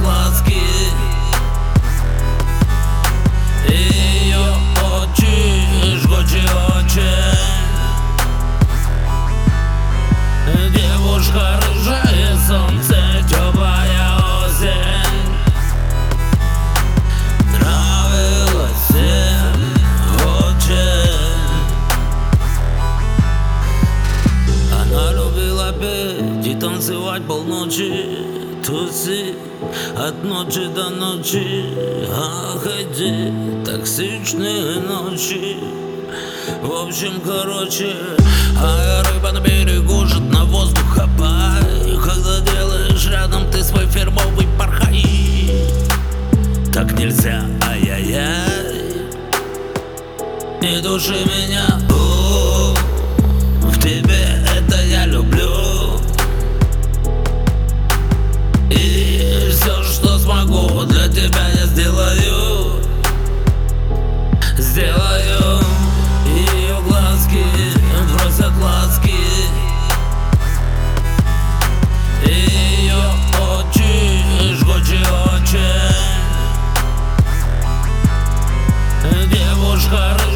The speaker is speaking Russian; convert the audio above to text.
глазки Ее очи, жгучие очи. Девушка рыжая, солнце, теплая осень. Нравилась всем очень. Она любила петь и танцевать полночи Тусить от ночи до ночи Ах, эти токсичные ночи. В общем, короче А рыба на берегу жит на воздух хапай Когда делаешь рядом ты свой фирмовый пархай Так нельзя, ай-яй-яй. Не души меня, просят ласки Ее очи, жгучие очи. Девушка рыжая,